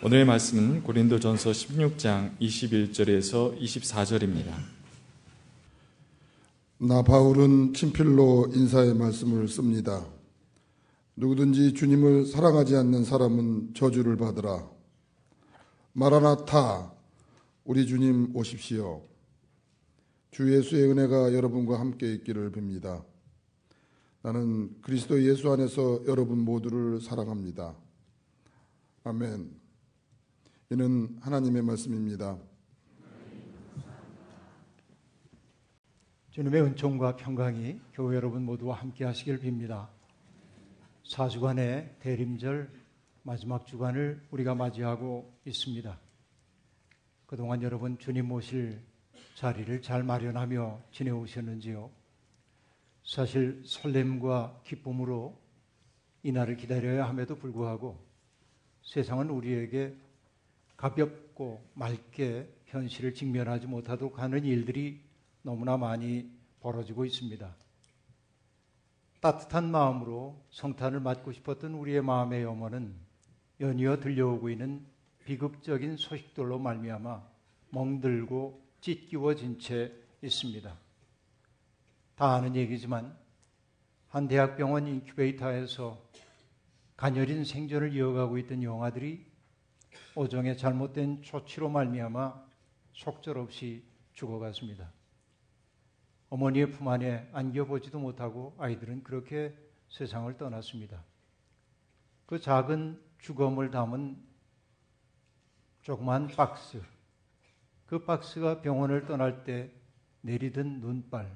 오늘의 말씀은 고린도전서 16장 21절에서 24절입니다. 나 바울은 친필로 인사의 말씀을 씁니다. 누구든지 주님을 사랑하지 않는 사람은 저주를 받으라. 마라나타 우리 주님 오십시오. 주 예수의 은혜가 여러분과 함께 있기를 빕니다. 나는 그리스도 예수 안에서 여러분 모두를 사랑합니다. 아멘. 이는 하나님의 말씀입니다. 주님의 은총과 평강이 교회 여러분 모두와 함께 하시길 빕니다. 4주간의 대림절 마지막 주간을 우리가 맞이하고 있습니다. 그동안 여러분 주님 모실 자리를 잘 마련하며 지내오셨는지요? 사실 설렘과 기쁨으로 이날을 기다려야 함에도 불구하고 세상은 우리에게 가볍고 맑게 현실을 직면하지 못하도록 하는 일들이 너무나 많이 벌어지고 있습니다. 따뜻한 마음으로 성탄을 맞고 싶었던 우리의 마음의 염원은 연이어 들려오고 있는 비극적인 소식들로 말미암아 멍들고 찢기워진 채 있습니다. 다 아는 얘기지만 한 대학병원 인큐베이터에서 가녀린 생존을 이어가고 있던 영아들이 오정의 잘못된 조치로 말미암아 속절없이 죽어갔습니다. 어머니의 품 안에 안겨보지도 못하고 아이들은 그렇게 세상을 떠났습니다. 그 작은 죽음을 담은 조그만 박스, 그 박스가 병원을 떠날 때 내리던 눈발,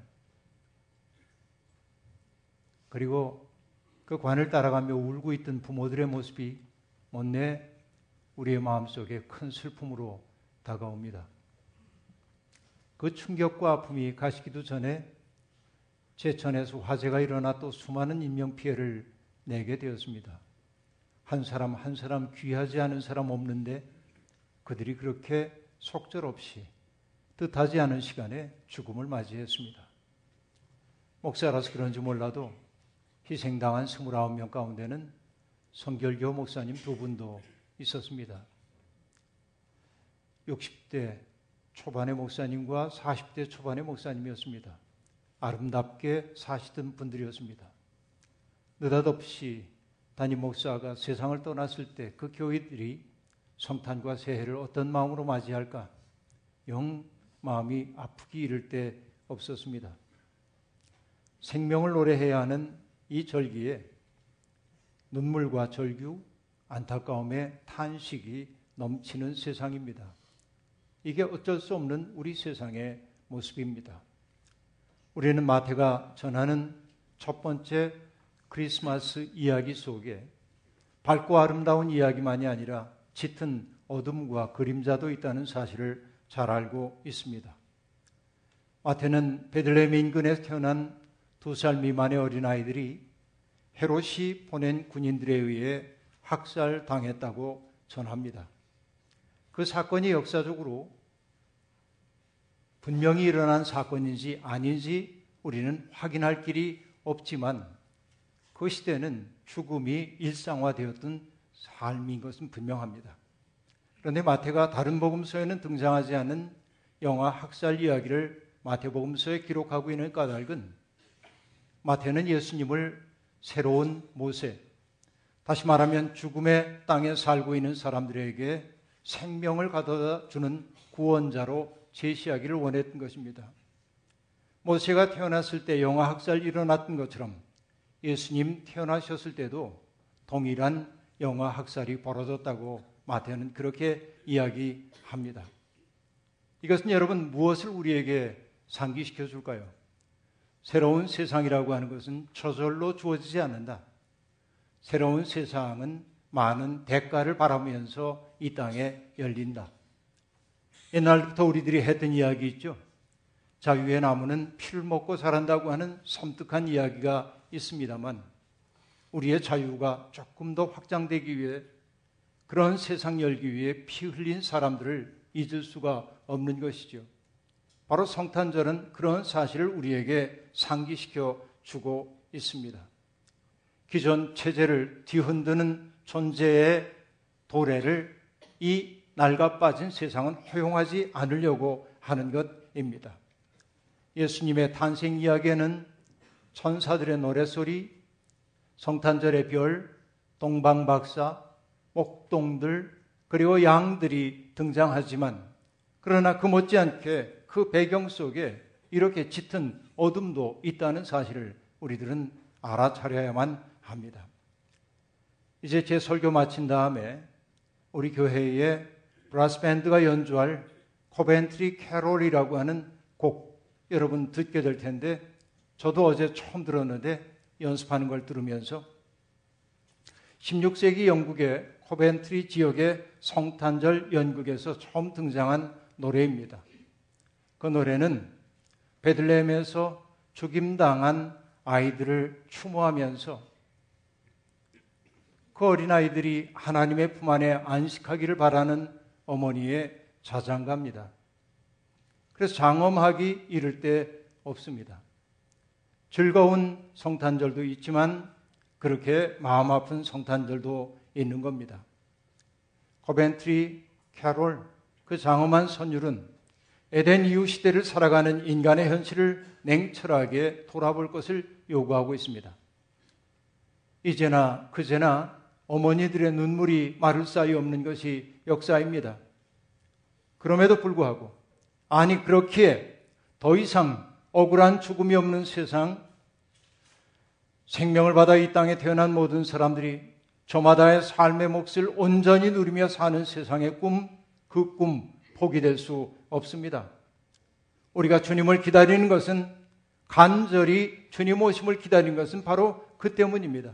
그리고 그 관을 따라가며 울고 있던 부모들의 모습이 못내 우리의 마음속에 큰 슬픔으로 다가옵니다. 그 충격과 아픔이 가시기도 전에 제천에서 화재가 일어나 또 수많은 인명피해를 내게 되었습니다. 한 사람 한 사람 귀하지 않은 사람 없는데 그들이 그렇게 속절없이 뜻하지 않은 시간에 죽음을 맞이했습니다. 목사라서 그런지 몰라도 희생당한 29명 가운데는 성결교 목사님 두 분도 있었습니다. 60대 초반의 목사님과 40대 초반의 목사님이었습니다. 아름답게 사시던 분들이었습니다. 느닷없이 담임 목사가 세상을 떠났을 때 그 교회들이 성탄과 새해를 어떤 마음으로 맞이할까? 영 마음이 아프기 이를 데 없었습니다. 생명을 노래해야 하는 이 절기에 눈물과 절규, 안타까움의 탄식이 넘치는 세상입니다. 이게 어쩔 수 없는 우리 세상의 모습입니다. 우리는 마태가 전하는 첫 번째 크리스마스 이야기 속에 밝고 아름다운 이야기만이 아니라 짙은 어둠과 그림자도 있다는 사실을 잘 알고 있습니다. 마태는 베들레헴 인근에 태어난 두 살 미만의 어린아이들이 헤롯이 보낸 군인들에 의해 학살당했다고 전합니다. 그 사건이 역사적으로 분명히 일어난 사건인지 아닌지 우리는 확인할 길이 없지만 그 시대는 죽음이 일상화되었던 삶인 것은 분명합니다. 그런데 마태가 다른 복음서에는 등장하지 않은 영화 학살 이야기를 마태복음서에 기록하고 있는 까닭은 마태는 예수님을 새로운 모세, 다시 말하면 죽음의 땅에 살고 있는 사람들에게 생명을 가져다 주는 구원자로 제시하기를 원했던 것입니다. 모세가 태어났을 때 영아 학살 일어났던 것처럼 예수님 태어나셨을 때도 동일한 영아 학살이 벌어졌다고 마태는 그렇게 이야기합니다. 이것은 여러분 무엇을 우리에게 상기시켜 줄까요? 새로운 세상이라고 하는 것은 저절로 주어지지 않는다. 새로운 세상은 많은 대가를 바라면서 이 땅에 열린다. 옛날부터 우리들이 했던 이야기 있죠. 자유의 나무는 피를 먹고 자란다고 하는 섬뜩한 이야기가 있습니다만 우리의 자유가 조금 더 확장되기 위해 그런 세상 열기 위해 피 흘린 사람들을 잊을 수가 없는 것이죠. 바로 성탄절은 그런 사실을 우리에게 상기시켜 주고 있습니다. 기존 체제를 뒤흔드는 존재의 도래를 이 낡아 빠진 세상은 허용하지 않으려고 하는 것입니다. 예수님의 탄생 이야기에는 천사들의 노래소리, 성탄절의 별, 동방박사, 목동들, 그리고 양들이 등장하지만 그러나 그 못지않게 그 배경 속에 이렇게 짙은 어둠도 있다는 사실을 우리들은 알아차려야만 합니다. 이제 제 설교 마친 다음에 우리 교회에 브라스 밴드가 연주할 Coventry Carol이라고 하는 곡 여러분 듣게 될 텐데 저도 어제 처음 들었는데 연습하는 걸 들으면서 16세기 영국의 코벤트리 지역의 성탄절 연극에서 처음 등장한 노래입니다. 그 노래는 베들레헴에서 죽임당한 아이들을 추모하면서 그 어린아이들이 하나님의 품 안에 안식하기를 바라는 어머니의 자장가입니다. 그래서 장엄하기 이를 데 없습니다. 즐거운 성탄절도 있지만 그렇게 마음 아픈 성탄절도 있는 겁니다. 코벤트리 캐롤 그 장엄한 선율은 에덴 이후 시대를 살아가는 인간의 현실을 냉철하게 돌아볼 것을 요구하고 있습니다. 이제나 그제나 어머니들의 눈물이 마를 사이 없는 것이 역사입니다. 그럼에도 불구하고 아니 그렇기에 더 이상 억울한 죽음이 없는 세상 생명을 받아 이 땅에 태어난 모든 사람들이 저마다의 삶의 몫을 온전히 누리며 사는 세상의 꿈, 그 꿈 포기될 수 없습니다. 우리가 주님을 기다리는 것은 간절히 주님 오심을 기다리는 것은 바로 그 때문입니다.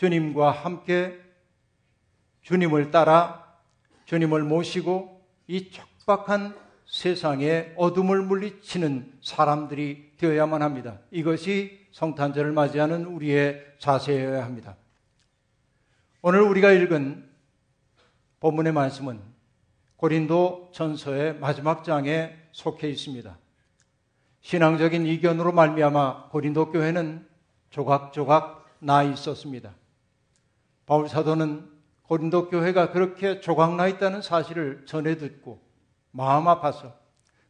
주님과 함께 주님을 따라 주님을 모시고 이 척박한 세상에 어둠을 물리치는 사람들이 되어야만 합니다. 이것이 성탄절을 맞이하는 우리의 자세여야 합니다. 오늘 우리가 읽은 본문의 말씀은 고린도 전서의 마지막 장에 속해 있습니다. 신앙적인 이견으로 말미암아 고린도 교회는 조각조각 나 있었습니다. 바울 사도는 고린도 교회가 그렇게 조각 나 있다는 사실을 전해 듣고 마음 아파서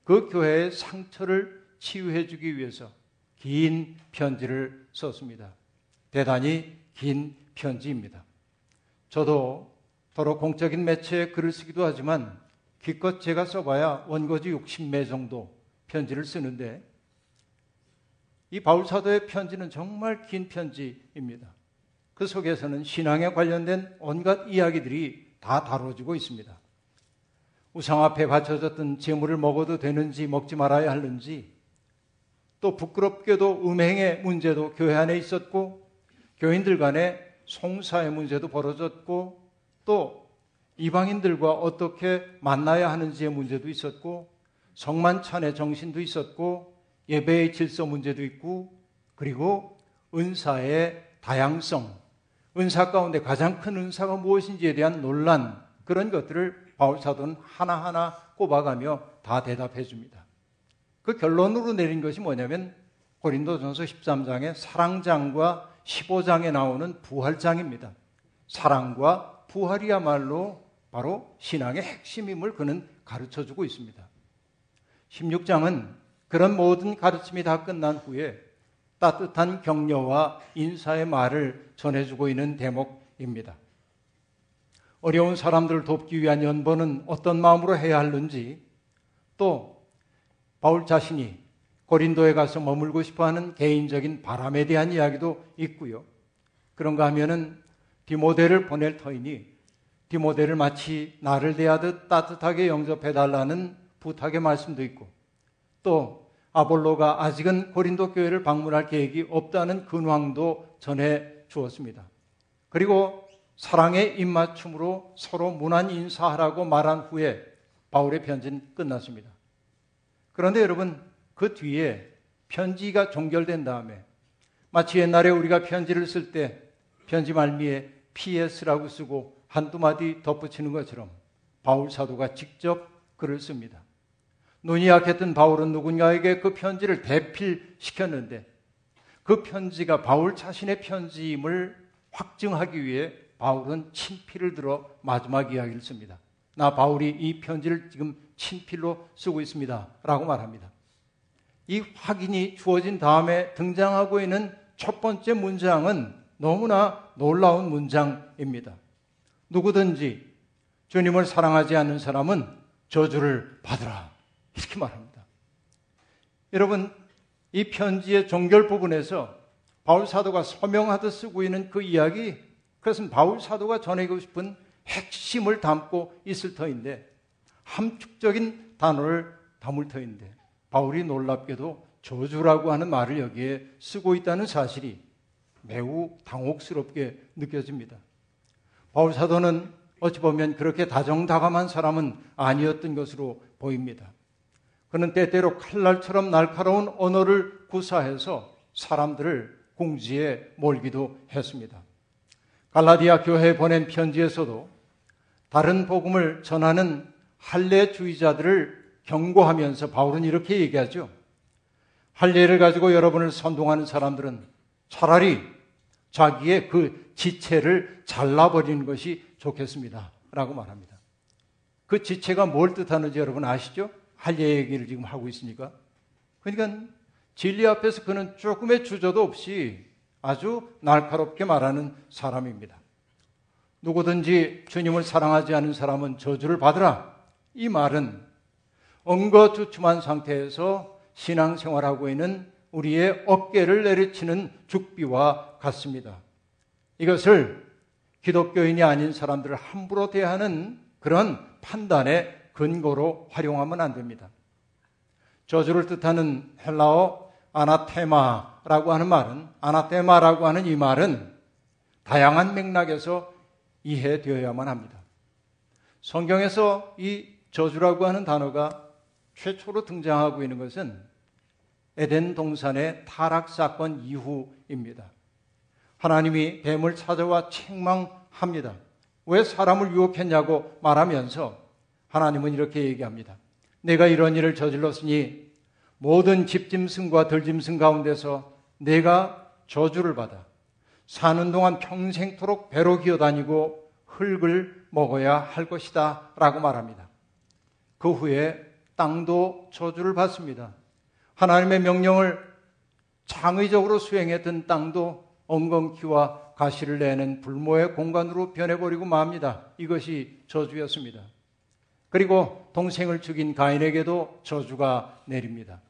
그 교회의 상처를 치유해 주기 위해서 긴 편지를 썼습니다. 대단히 긴 편지입니다. 저도 더러 공적인 매체에 글을 쓰기도 하지만 기껏 제가 써봐야 원고지 60매 정도 편지를 쓰는데 이 바울 사도의 편지는 정말 긴 편지입니다. 그 속에서는 신앙에 관련된 온갖 이야기들이 다 다뤄지고 있습니다. 우상 앞에 바쳐졌던 재물을 먹어도 되는지 먹지 말아야 하는지 또 부끄럽게도 음행의 문제도 교회 안에 있었고 교인들 간에 송사의 문제도 벌어졌고 또 이방인들과 어떻게 만나야 하는지의 문제도 있었고 성만찬의 정신도 있었고 예배의 질서 문제도 있고 그리고 은사의 다양성, 은사 가운데 가장 큰 은사가 무엇인지에 대한 논란 그런 것들을 바울 사도는 하나하나 꼽아가며 다 대답해 줍니다. 그 결론으로 내린 것이 뭐냐면 고린도전서 13장의 사랑장과 15장에 나오는 부활장입니다. 사랑과 부활이야말로 바로 신앙의 핵심임을 그는 가르쳐 주고 있습니다. 16장은 그런 모든 가르침이 다 끝난 후에 따뜻한 격려와 인사의 말을 전해주고 있는 대목입니다. 어려운 사람들을 돕기 위한 연보는 어떤 마음으로 해야 하는지 또 바울 자신이 고린도에 가서 머물고 싶어 하는 개인적인 바람에 대한 이야기도 있고요. 그런가 하면은 디모데를 보낼 터이니 디모데를 마치 나를 대하듯 따뜻하게 영접해 달라는 부탁의 말씀도 있고 또 아볼로가 아직은 고린도 교회를 방문할 계획이 없다는 근황도 전해 주었습니다. 그리고 사랑의 입맞춤으로 서로 문안 인사하라고 말한 후에 바울의 편지는 끝났습니다. 그런데 여러분 그 뒤에 편지가 종결된 다음에 마치 옛날에 우리가 편지를 쓸 때 편지 말미에 PS라고 쓰고 한두 마디 덧붙이는 것처럼 바울 사도가 직접 글을 씁니다. 눈이 약했던 바울은 누군가에게 그 편지를 대필시켰는데 그 편지가 바울 자신의 편지임을 확증하기 위해 바울은 친필을 들어 마지막 이야기를 씁니다. 나 바울이 이 편지를 지금 친필로 쓰고 있습니다. 라고 말합니다. 이 확인이 주어진 다음에 등장하고 있는 첫 번째 문장은 너무나 놀라운 문장입니다. 누구든지 주님을 사랑하지 않는 사람은 저주를 받으라. 이렇게 말합니다. 여러분, 이 편지의 종결 부분에서 바울 사도가 서명하듯 쓰고 있는 그 이야기, 그것은 바울 사도가 전하고 싶은 핵심을 담고 있을 터인데, 함축적인 단어를 담을 터인데, 바울이 놀랍게도 저주라고 하는 말을 여기에 쓰고 있다는 사실이 매우 당혹스럽게 느껴집니다. 바울 사도는 어찌 보면 그렇게 다정다감한 사람은 아니었던 것으로 보입니다. 그는 때때로 칼날처럼 날카로운 언어를 구사해서 사람들을 궁지에 몰기도 했습니다. 갈라디아 교회에 보낸 편지에서도 다른 복음을 전하는 할례주의자들을 경고하면서 바울은 이렇게 얘기하죠. 할례를 가지고 여러분을 선동하는 사람들은 차라리 자기의 그 지체를 잘라버리는 것이 좋겠습니다. 라고 말합니다. 그 지체가 뭘 뜻하는지 여러분 아시죠? 할례 얘기를 지금 하고 있으니까. 그러니까 진리 앞에서 그는 조금의 주저도 없이 아주 날카롭게 말하는 사람입니다. 누구든지 주님을 사랑하지 않는 사람은 저주를 받으라. 이 말은 엉거주춤한 상태에서 신앙생활하고 있는 우리의 어깨를 내리치는 죽비와 같습니다. 이것을 기독교인이 아닌 사람들을 함부로 대하는 그런 판단의 근거로 활용하면 안 됩니다. 저주를 뜻하는 헬라어 아나테마라고 하는 말은 아나테마라고 하는 이 말은 다양한 맥락에서 이해되어야만 합니다. 성경에서 이 저주라고 하는 단어가 최초로 등장하고 있는 것은 에덴 동산의 타락 사건 이후입니다. 하나님이 뱀을 찾아와 책망합니다. 왜 사람을 유혹했냐고 말하면서 하나님은 이렇게 얘기합니다. 내가 이런 일을 저질렀으니 모든 집짐승과 들짐승 가운데서 내가 저주를 받아 사는 동안 평생토록 배로 기어다니고 흙을 먹어야 할 것이다 라고 말합니다. 그 후에 땅도 저주를 받습니다. 하나님의 명령을 창의적으로 수행했던 땅도 엉겅퀴와 가시를 내는 불모의 공간으로 변해버리고 맙니다. 이것이 저주였습니다. 그리고 동생을 죽인 가인에게도 저주가 내립니다.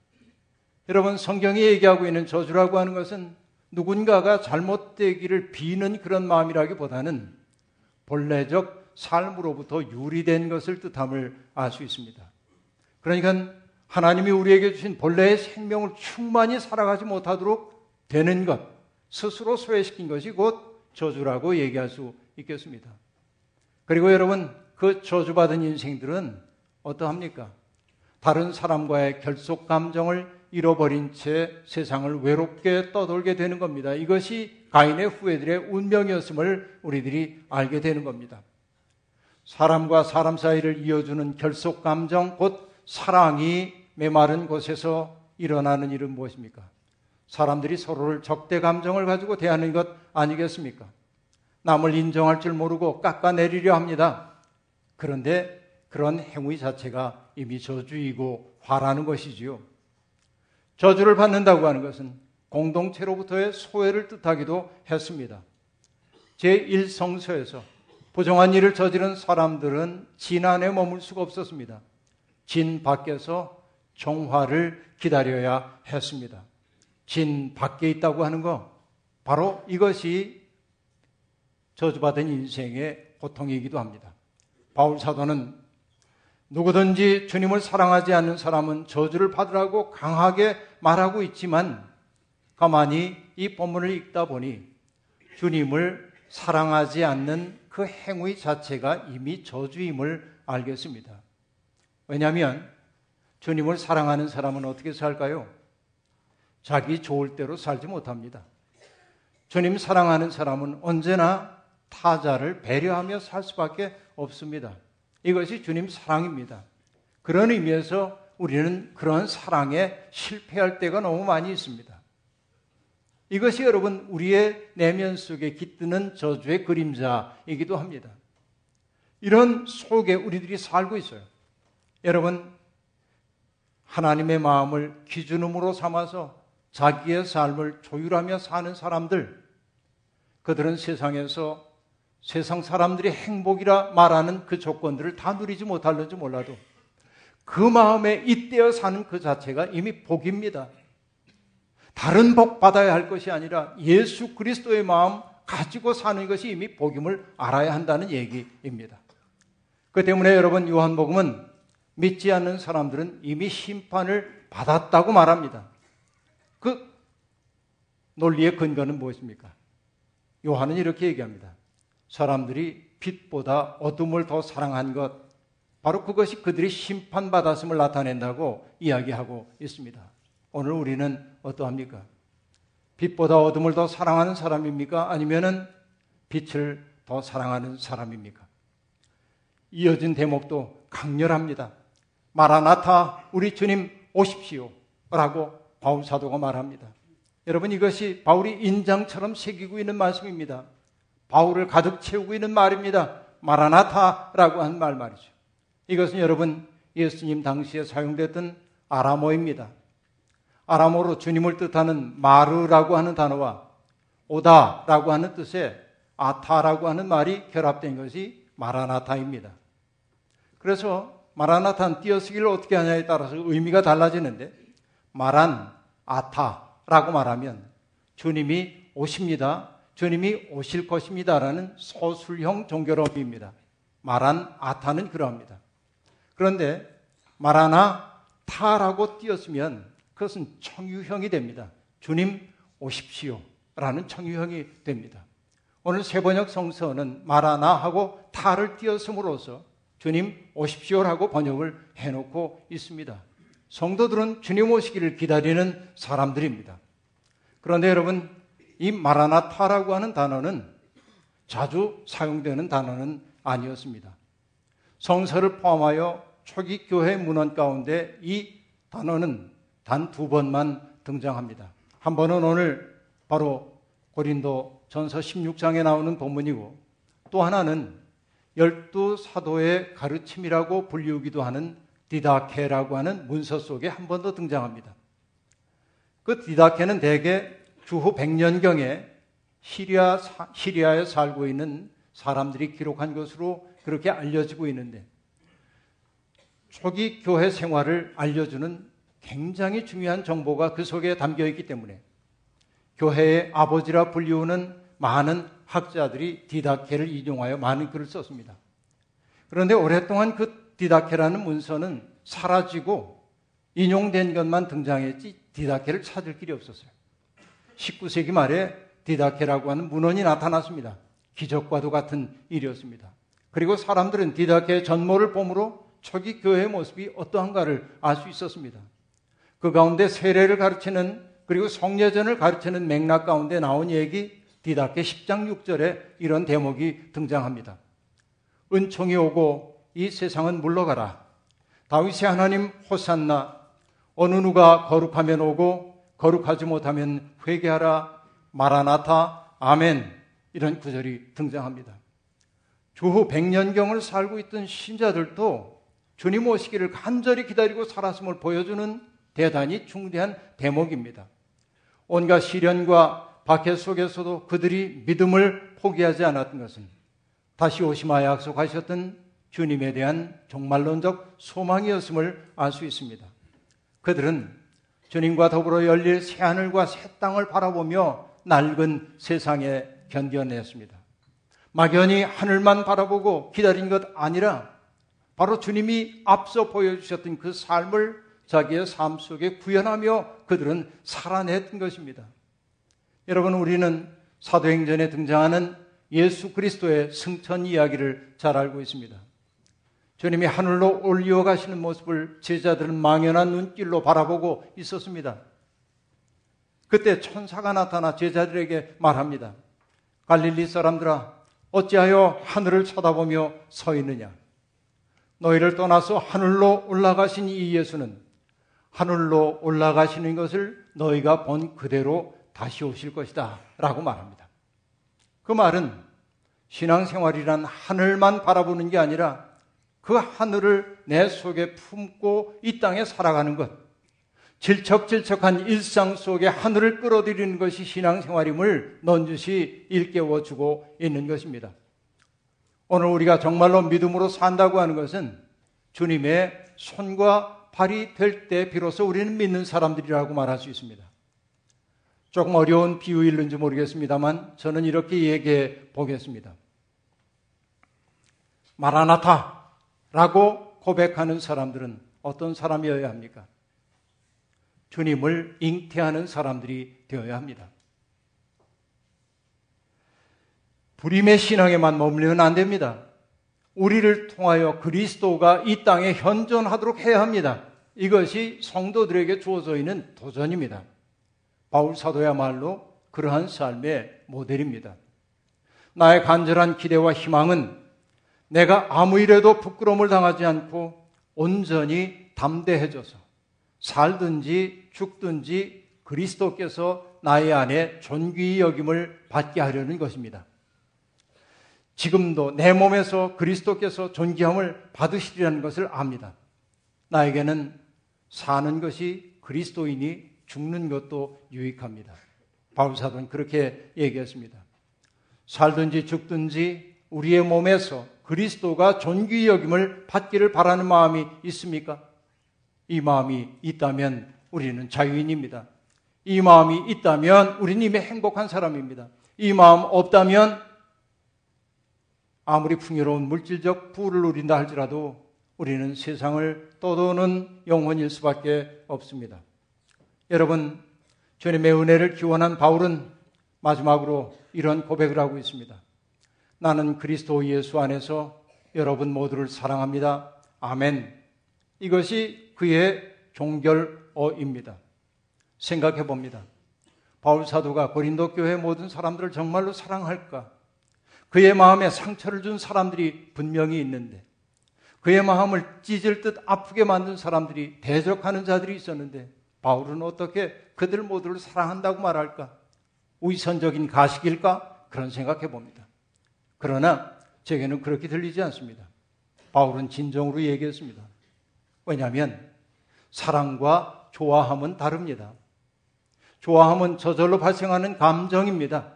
여러분, 성경이 얘기하고 있는 저주라고 하는 것은 누군가가 잘못되기를 비는 그런 마음이라기보다는 본래적 삶으로부터 유리된 것을 뜻함을 알 수 있습니다. 그러니까 하나님이 우리에게 주신 본래의 생명을 충만히 살아가지 못하도록 되는 것, 스스로 소외시킨 것이 곧 저주라고 얘기할 수 있겠습니다. 그리고 여러분, 그 저주받은 인생들은 어떠합니까? 다른 사람과의 결속 감정을 잃어버린 채 세상을 외롭게 떠돌게 되는 겁니다. 이것이 가인의 후예들의 운명이었음을 우리들이 알게 되는 겁니다. 사람과 사람 사이를 이어주는 결속 감정, 곧 사랑이 메마른 곳에서 일어나는 일은 무엇입니까? 사람들이 서로를 적대 감정을 가지고 대하는 것 아니겠습니까? 남을 인정할 줄 모르고 깎아내리려 합니다. 그런데 그런 행위 자체가 이미 저주이고 화라는 것이지요. 저주를 받는다고 하는 것은 공동체로부터의 소외를 뜻하기도 했습니다. 제1성서에서 부정한 일을 저지른 사람들은 진 안에 머물 수가 없었습니다. 진 밖에서 종화를 기다려야 했습니다. 진 밖에 있다고 하는 거, 바로 이것이 저주받은 인생의 고통이기도 합니다. 바울 사도는 누구든지 주님을 사랑하지 않는 사람은 저주를 받으라고 강하게 말하고 있지만 가만히 이 본문을 읽다 보니 주님을 사랑하지 않는 그 행위 자체가 이미 저주임을 알겠습니다. 왜냐하면 주님을 사랑하는 사람은 어떻게 살까요? 자기 좋을 대로 살지 못합니다. 주님 사랑하는 사람은 언제나 타자를 배려하며 살 수밖에 없습니다. 이것이 주님 사랑입니다. 그런 의미에서 우리는 그런 사랑에 실패할 때가 너무 많이 있습니다. 이것이 여러분 우리의 내면 속에 깃드는 저주의 그림자이기도 합니다. 이런 속에 우리들이 살고 있어요. 여러분, 하나님의 마음을 기준음으로 삼아서 자기의 삶을 조율하며 사는 사람들, 그들은 세상에서 세상 사람들이 행복이라 말하는 그 조건들을 다 누리지 못할는지 몰라도 그 마음에 잇대어 사는 그 자체가 이미 복입니다. 다른 복 받아야 할 것이 아니라 예수 그리스도의 마음 가지고 사는 것이 이미 복임을 알아야 한다는 얘기입니다. 그 때문에 여러분 요한복음은 믿지 않는 사람들은 이미 심판을 받았다고 말합니다. 그 논리의 근거는 무엇입니까? 요한은 이렇게 얘기합니다. 사람들이 빛보다 어둠을 더 사랑한 것, 바로 그것이 그들이 심판받았음을 나타낸다고 이야기하고 있습니다. 오늘 우리는 어떠합니까? 빛보다 어둠을 더 사랑하는 사람입니까? 아니면은 빛을 더 사랑하는 사람입니까? 이어진 대목도 강렬합니다. 마라나타, 우리 주님 오십시오. 라고 바울 사도가 말합니다. 여러분 이것이 바울이 인장처럼 새기고 있는 말씀입니다. 바울을 가득 채우고 있는 말입니다. 마라나타라고 한 말 말이죠. 이것은 여러분 예수님 당시에 사용됐던 아람어입니다. 아람어로 주님을 뜻하는 마르라고 하는 단어와 오다라고 하는 뜻의 아타라고 하는 말이 결합된 것이 마라나타입니다. 그래서 마라나타는 띄어쓰기를 어떻게 하냐에 따라서 의미가 달라지는데 마란 아타라고 말하면 주님이 오십니다. 주님이 오실 것입니다라는 서술형 종교론입니다. 마란 아타는 그러합니다. 그런데 마라나 타라고 띄었으면 그것은 청유형이 됩니다. 주님 오십시오. 라는 청유형이 됩니다. 오늘 세번역 성서는 마라나하고 타를 띄었음으로써 주님 오십시오라고 번역을 해놓고 있습니다. 성도들은 주님 오시기를 기다리는 사람들입니다. 그런데 여러분, 이 마라나타라고 하는 단어는 자주 사용되는 단어는 아니었습니다. 성서를 포함하여 초기 교회 문헌 가운데 이 단어는 단 두 번만 등장합니다. 한 번은 오늘 바로 고린도 전서 16장에 나오는 본문이고 또 하나는 열두 사도의 가르침이라고 불리우기도 하는 디다케라고 하는 문서 속에 한 번 더 등장합니다. 그 디다케는 대개 주후 100년경에 시리아, 시리아에 살고 있는 사람들이 기록한 것으로 그렇게 알려지고 있는데 초기 교회 생활을 알려주는 굉장히 중요한 정보가 그 속에 담겨 있기 때문에 교회의 아버지라 불리우는 많은 학자들이 디다케를 인용하여 많은 글을 썼습니다. 그런데 오랫동안 그 디다케라는 문서는 사라지고 인용된 것만 등장했지 디다케를 찾을 길이 없었어요. 19세기 말에 디다케라고 하는 문헌이 나타났습니다. 기적과도 같은 일이었습니다. 그리고 사람들은 디다케의 전모를 봄으로 초기 교회의 모습이 어떠한가를 알 수 있었습니다. 그 가운데 세례를 가르치는 그리고 성례전을 가르치는 맥락 가운데 나온 얘기 디다케 10장 6절에 이런 대목이 등장합니다. 은총이 오고 이 세상은 물러가라. 다윗의 하나님 호산나 어느 누가 거룩하면 오고 거룩하지 못하면 회개하라. 마라나타 아멘 이런 구절이 등장합니다. 주후 100년경을 살고 있던 신자들도 주님 오시기를 간절히 기다리고 살았음을 보여주는 대단히 중대한 대목입니다. 온갖 시련과 박해 속에서도 그들이 믿음을 포기하지 않았던 것은 다시 오시마 약속하셨던 주님에 대한 종말론적 소망이었음을 알 수 있습니다. 그들은 주님과 더불어 열릴 새하늘과 새 땅을 바라보며 낡은 세상에 견뎌냈습니다. 막연히 하늘만 바라보고 기다린 것 아니라 바로 주님이 앞서 보여주셨던 그 삶을 자기의 삶 속에 구현하며 그들은 살아냈던 것입니다. 여러분, 우리는 사도행전에 등장하는 예수 그리스도의 승천 이야기를 잘 알고 있습니다. 주님이 하늘로 올리어 가시는 모습을 제자들은 망연한 눈길로 바라보고 있었습니다. 그때 천사가 나타나 제자들에게 말합니다. 갈릴리 사람들아, 어찌하여 하늘을 쳐다보며 서 있느냐? 너희를 떠나서 하늘로 올라가신 이 예수는 하늘로 올라가시는 것을 너희가 본 그대로 다시 오실 것이다. 라고 말합니다. 그 말은 신앙생활이란 하늘만 바라보는 게 아니라 그 하늘을 내 속에 품고 이 땅에 살아가는 것. 질척질척한 일상 속에 하늘을 끌어들이는 것이 신앙생활임을 넌지시 일깨워 주고 있는 것입니다. 오늘 우리가 정말로 믿음으로 산다고 하는 것은 주님의 손과 발이 될 때 비로소 우리는 믿는 사람들이라고 말할 수 있습니다. 조금 어려운 비유일는지 모르겠습니다만 저는 이렇게 얘기해 보겠습니다. 마라나타 라고 고백하는 사람들은 어떤 사람이어야 합니까? 주님을 잉태하는 사람들이 되어야 합니다. 불임의 신앙에만 머물면 안 됩니다. 우리를 통하여 그리스도가 이 땅에 현존하도록 해야 합니다. 이것이 성도들에게 주어져 있는 도전입니다. 바울 사도야말로 그러한 삶의 모델입니다. 나의 간절한 기대와 희망은 내가 아무 일에도 부끄러움을 당하지 않고 온전히 담대해져서 살든지 죽든지 그리스도께서 나의 안에 존귀 여김을 받게 하려는 것입니다. 지금도 내 몸에서 그리스도께서 존귀함을 받으시리라는 것을 압니다. 나에게는 사는 것이 그리스도인이 죽는 것도 유익합니다. 바울 사도는 그렇게 얘기했습니다. 살든지 죽든지 우리의 몸에서 그리스도가 존귀 여김을 받기를 바라는 마음이 있습니까? 이 마음이 있다면 우리는 자유인입니다. 이 마음이 있다면 우리는 이미 행복한 사람입니다. 이 마음 없다면 아무리 풍요로운 물질적 부를 누린다 할지라도 우리는 세상을 떠도는 영혼일 수밖에 없습니다. 여러분, 주님의 은혜를 기원한 바울은 마지막으로 이런 고백을 하고 있습니다. 나는 그리스도 예수 안에서 여러분 모두를 사랑합니다. 아멘. 이것이 그의 종결어입니다. 생각해 봅니다. 바울 사도가 고린도 교회 모든 사람들을 정말로 사랑할까? 그의 마음에 상처를 준 사람들이 분명히 있는데 그의 마음을 찢을 듯 아프게 만든 사람들이 대적하는 자들이 있었는데 바울은 어떻게 그들 모두를 사랑한다고 말할까? 위선적인 가식일까? 그런 생각해 봅니다. 그러나 제게는 그렇게 들리지 않습니다. 바울은 진정으로 얘기했습니다. 왜냐하면 사랑과 좋아함은 다릅니다. 좋아함은 저절로 발생하는 감정입니다.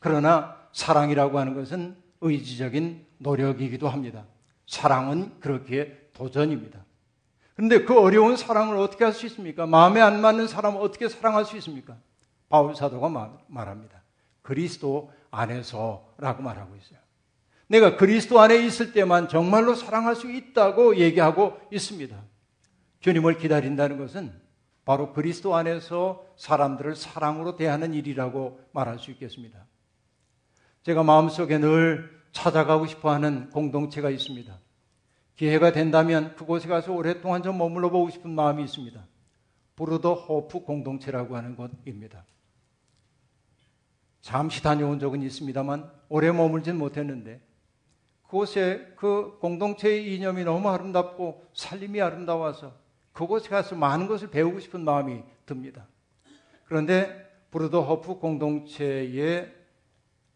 그러나 사랑이라고 하는 것은 의지적인 노력이기도 합니다. 사랑은 그렇게 도전입니다. 그런데 그 어려운 사랑을 어떻게 할 수 있습니까? 마음에 안 맞는 사람을 어떻게 사랑할 수 있습니까? 바울 사도가 말합니다. 그리스도 안에서라고 말하고 있어요. 내가 그리스도 안에 있을 때만 정말로 사랑할 수 있다고 얘기하고 있습니다. 주님을 기다린다는 것은 바로 그리스도 안에서 사람들을 사랑으로 대하는 일이라고 말할 수 있겠습니다. 제가 마음속에 늘 찾아가고 싶어 하는 공동체가 있습니다. 기회가 된다면 그곳에 가서 오랫동안 좀 머물러 보고 싶은 마음이 있습니다. 부르더 호프 공동체라고 하는 곳입니다. 잠시 다녀온 적은 있습니다만 오래 머물진 못했는데 그곳에 그 공동체의 이념이 너무 아름답고 살림이 아름다워서 그곳에 가서 많은 것을 배우고 싶은 마음이 듭니다. 그런데 부르더 호프 공동체의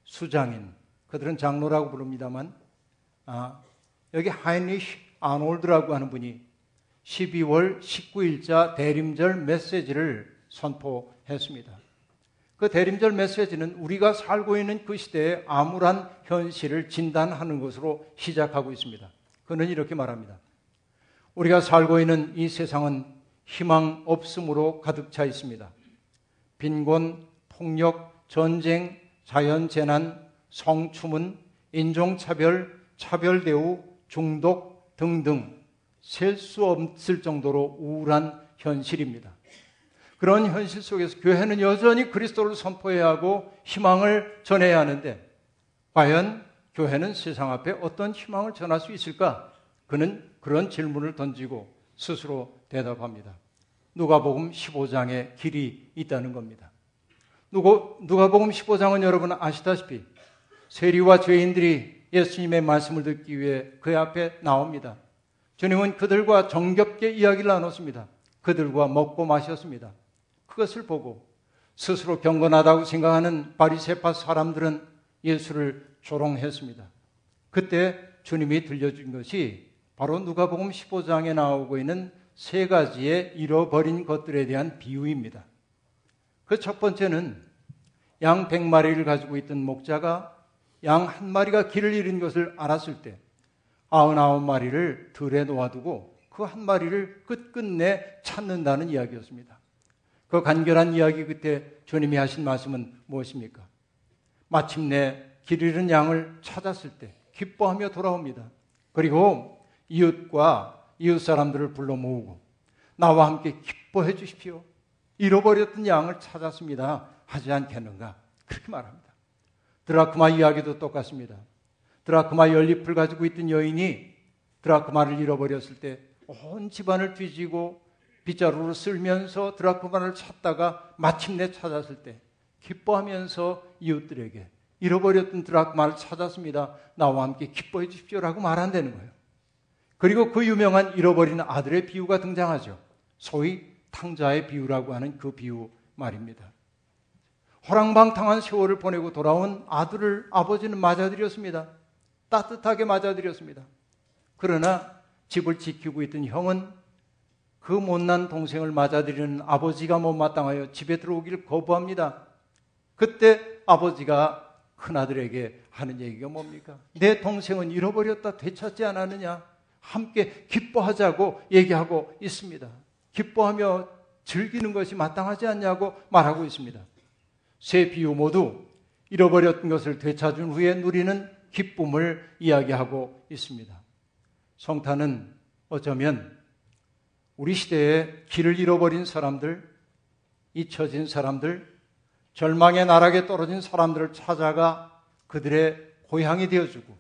수장인 그들은 장로라고 부릅니다만 아, 여기 하이니시 아놀드라고 하는 분이 12월 19일자 대림절 메시지를 선포했습니다. 그 대림절 메시지는 우리가 살고 있는 그 시대의 암울한 현실을 진단하는 것으로 시작하고 있습니다. 그는 이렇게 말합니다. 우리가 살고 있는 이 세상은 희망 없음으로 가득 차 있습니다. 빈곤, 폭력, 전쟁, 자연 재난, 성추문, 인종차별, 차별대우, 중독 등등 셀 수 없을 정도로 우울한 현실입니다. 그런 현실 속에서 교회는 여전히 그리스도를 선포해야 하고 희망을 전해야 하는데 과연 교회는 세상 앞에 어떤 희망을 전할 수 있을까? 그는 그런 질문을 던지고 스스로 대답합니다. 누가복음 15장에 길이 있다는 겁니다. 누가복음 15장은 여러분 아시다시피 세리와 죄인들이 예수님의 말씀을 듣기 위해 그 앞에 나옵니다. 주님은 그들과 정겹게 이야기를 나눴습니다. 그들과 먹고 마셨습니다. 그것을 보고 스스로 경건하다고 생각하는 바리세파 사람들은 예수를 조롱했습니다. 그때 주님이 들려준 것이 바로 누가복음 15장에 나오고 있는 세 가지의 잃어버린 것들에 대한 비유입니다. 그 첫 번째는 양 100마리를 가지고 있던 목자가 양 한 마리가 길을 잃은 것을 알았을 때 99마리를 들에 놓아두고 그 한 마리를 끝끝내 찾는다는 이야기였습니다. 그 간결한 이야기 끝에 주님이 하신 말씀은 무엇입니까? 마침내 길 잃은 양을 찾았을 때 기뻐하며 돌아옵니다. 그리고 이웃과 이웃 사람들을 불러 모으고 나와 함께 기뻐해 주십시오. 잃어버렸던 양을 찾았습니다. 하지 않겠는가? 그렇게 말합니다. 드라크마 이야기도 똑같습니다. 드라크마 연잎을 가지고 있던 여인이 드라크마를 잃어버렸을 때 온 집안을 뒤지고 빗자루로 쓸면서 드라크마를 찾다가 마침내 찾았을 때 기뻐하면서 이웃들에게 잃어버렸던 드라크마를 찾았습니다. 나와 함께 기뻐해 주십시오라고 말한다는 거예요. 그리고 그 유명한 잃어버린 아들의 비유가 등장하죠. 소위 탕자의 비유라고 하는 그 비유 말입니다. 호랑방탕한 세월을 보내고 돌아온 아들을 아버지는 맞아들였습니다. 따뜻하게 맞아들였습니다. 그러나 집을 지키고 있던 형은 그 못난 동생을 맞아들이는 아버지가 못마땅하여 집에 들어오기를 거부합니다. 그때 아버지가 큰아들에게 하는 얘기가 뭡니까? 내 동생은 잃어버렸다 되찾지 않았느냐? 함께 기뻐하자고 얘기하고 있습니다. 기뻐하며 즐기는 것이 마땅하지 않냐고 말하고 있습니다. 세 비유 모두 잃어버렸던 것을 되찾은 후에 누리는 기쁨을 이야기하고 있습니다. 성탄은 어쩌면 우리 시대에 길을 잃어버린 사람들, 잊혀진 사람들, 절망의 나락에 떨어진 사람들을 찾아가 그들의 고향이 되어주고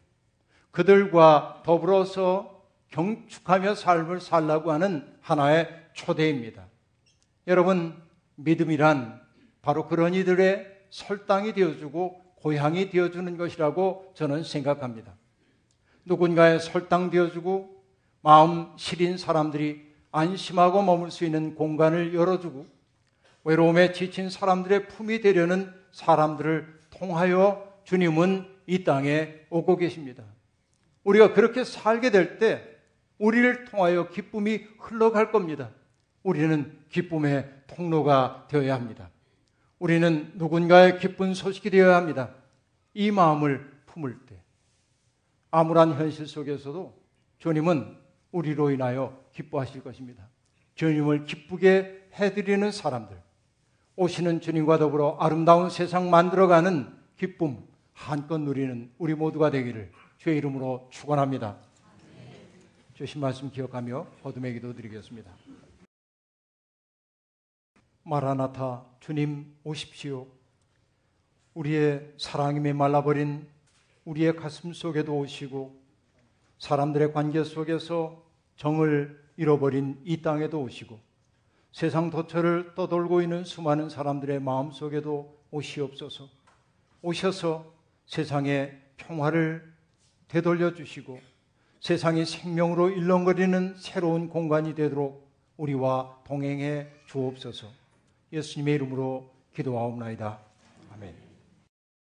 그들과 더불어서 경축하며 삶을 살라고 하는 하나의 초대입니다. 여러분, 믿음이란 바로 그런 이들의 설당이 되어주고 고향이 되어주는 것이라고 저는 생각합니다. 누군가의 설당 되어주고 마음 시린 사람들이 안심하고 머물 수 있는 공간을 열어주고 외로움에 지친 사람들의 품이 되려는 사람들을 통하여 주님은 이 땅에 오고 계십니다. 우리가 그렇게 살게 될 때 우리를 통하여 기쁨이 흘러갈 겁니다. 우리는 기쁨의 통로가 되어야 합니다. 우리는 누군가의 기쁜 소식이 되어야 합니다. 이 마음을 품을 때 암울한 현실 속에서도 주님은 우리로 인하여 기뻐하실 것입니다. 주님을 기쁘게 해드리는 사람들, 오시는 주님과 더불어 아름다운 세상 만들어가는 기쁨 한껏 누리는 우리 모두가 되기를 주의 이름으로 축원합니다. 주신 말씀 기억하며 거듭의 기도 드리겠습니다. 마라나타 주님 오십시오. 우리의 사랑임에 말라버린 우리의 가슴 속에도 오시고 사람들의 관계 속에서 정을 잃어버린 이 땅에도 오시고 세상 도처를 떠돌고 있는 수많은 사람들의 마음 속에도 오시옵소서. 오셔서 세상의 평화를 되돌려 주시고 세상이 생명으로 일렁거리는 새로운 공간이 되도록 우리와 동행해 주옵소서. 예수님의 이름으로 기도하옵나이다.